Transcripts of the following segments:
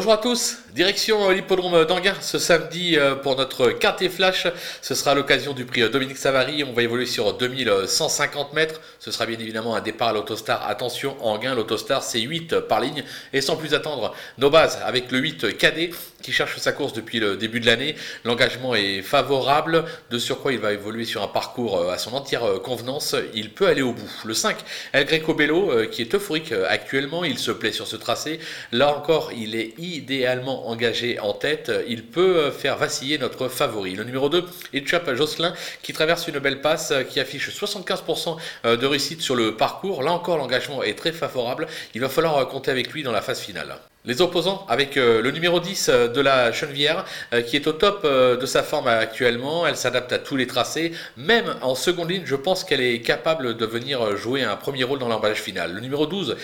Bonjour à tous, direction l'hippodrome d'Anguin ce samedi euh, pour notre quintet flash. Ce sera l'occasion du prix Dominique Savary. On va évoluer sur 2150 mètres. Ce sera bien évidemment un départ à l'autostar. Attention, Anguin, l'autostar c'est 8 par ligne. Et sans plus attendre, nos bases avec le 8 KD qui cherche sa course depuis le début de l'année. L'engagement est favorable. De surcroît, il va évoluer sur un parcours euh, à son entière euh, convenance. Il peut aller au bout. Le 5, El Greco Bello, qui est euphorique actuellement. Il se plaît sur ce tracé. Là encore, il est idéalement engagé en tête, il peut faire vaciller notre favori. Le numéro 2, Etchap Jocelyn, qui traverse une belle passe, qui affiche 75% de réussite sur le parcours. Là encore, l'engagement est très favorable. Il va falloir compter avec lui dans la phase finale. Les opposants avec euh, le numéro 10 euh, de la Chenevière euh, qui est au top de sa forme actuellement. Elle s'adapte à tous les tracés. Même en seconde ligne, je pense qu'elle est capable de venir jouer un premier rôle dans l'emballage final. Le numéro 12,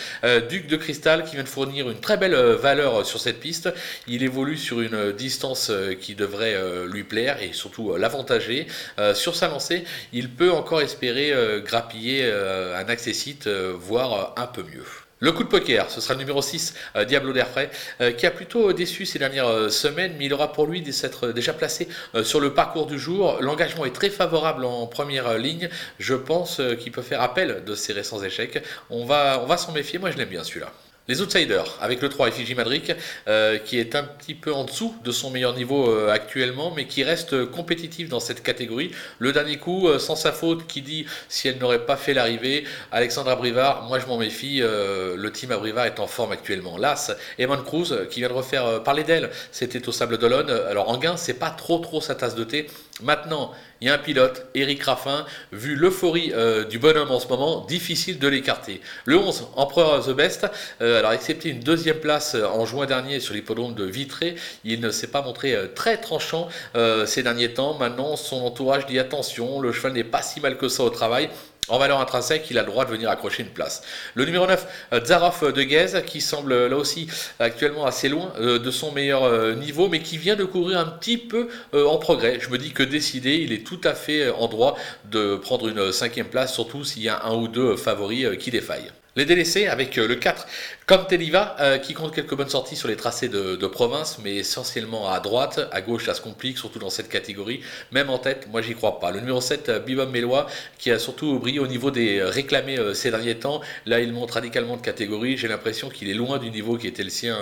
Duc de Cristal, qui vient de fournir une très belle valeur sur cette piste. Il évolue sur une distance qui devrait lui plaire et surtout l'avantager. Sur sa lancée, il peut encore espérer grappiller un accessite, voire un peu mieux. Le coup de poker, ce sera le numéro 6, euh, Diablo d'Airfray, euh, qui a plutôt déçu ces dernières euh, semaines, mais il aura pour lui d'être déjà placé sur le parcours du jour. L'engagement est très favorable en première ligne. Je pense qu'il peut faire appel de ses récents échecs. On va, on va s'en méfier, moi je l'aime bien celui-là. Les outsiders, avec le 3 Fiji Madric, euh, qui est un petit peu en dessous de son meilleur niveau euh, actuellement, mais qui reste compétitif dans cette catégorie. Le dernier coup, euh, sans sa faute, qui dit si elle n'aurait pas fait l'arrivée, Alexandra Brivard, moi je m'en méfie, le team à est en forme actuellement. L'As, Eman Cruz, qui vient de refaire parler d'elle, c'était au Sable d'Olonne. Alors en gain, c'est pas trop trop sa tasse de thé. Maintenant, il y a un pilote, Eric Raffin, vu l'euphorie du bonhomme en ce moment, difficile de l'écarter. Le 11, Empereur The Best, alors excepté une deuxième place euh, en juin dernier sur l'hippodrome de Vitré, il ne s'est pas montré euh, très tranchant euh, ces derniers temps. Maintenant, son entourage dit attention, le cheval n'est pas si mal que ça au travail. En valeur intrinsèque, il a le droit de venir accrocher une place. Le numéro 9, Zaroff de Guez, qui semble là aussi actuellement assez loin de son meilleur niveau, mais qui vient de courir un petit peu en progrès. Je me dis que décidé, il est tout à fait en droit de prendre une cinquième place, surtout s'il y a un ou deux favoris qui défaillent. Les délaissés avec euh, le 4, comme Teliva, euh, qui compte quelques bonnes sorties sur les tracés de, province, mais essentiellement à droite, à gauche ça se complique, surtout dans cette catégorie. Même en tête, moi j'y crois pas. Le numéro 7, euh, Bibom Mélois, qui a surtout brillé au niveau des réclamés ces derniers temps. Là, il monte radicalement de catégorie. J'ai l'impression qu'il est loin du niveau qui était le sien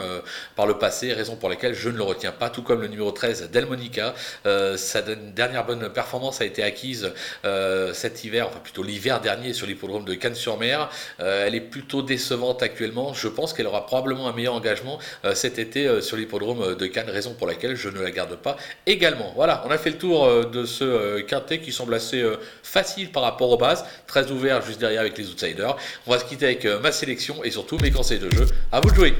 par le passé, raison pour laquelle je ne le retiens pas, tout comme le numéro 13, Delmonica. sa dernière bonne performance a été acquise cet hiver, enfin plutôt l'hiver dernier sur l'hippodrome de Cannes-sur-Mer. elle est plutôt décevante actuellement. Je pense qu'elle aura probablement un meilleur engagement euh, cet été euh, sur l'hippodrome de Cannes, raison pour laquelle je ne la garde pas également. Voilà, on a fait le tour euh, de ce quintet qui semble assez facile par rapport aux bases, très ouvert juste derrière avec les outsiders. On va se quitter avec ma sélection et surtout mes conseils de jeu. À vous de jouer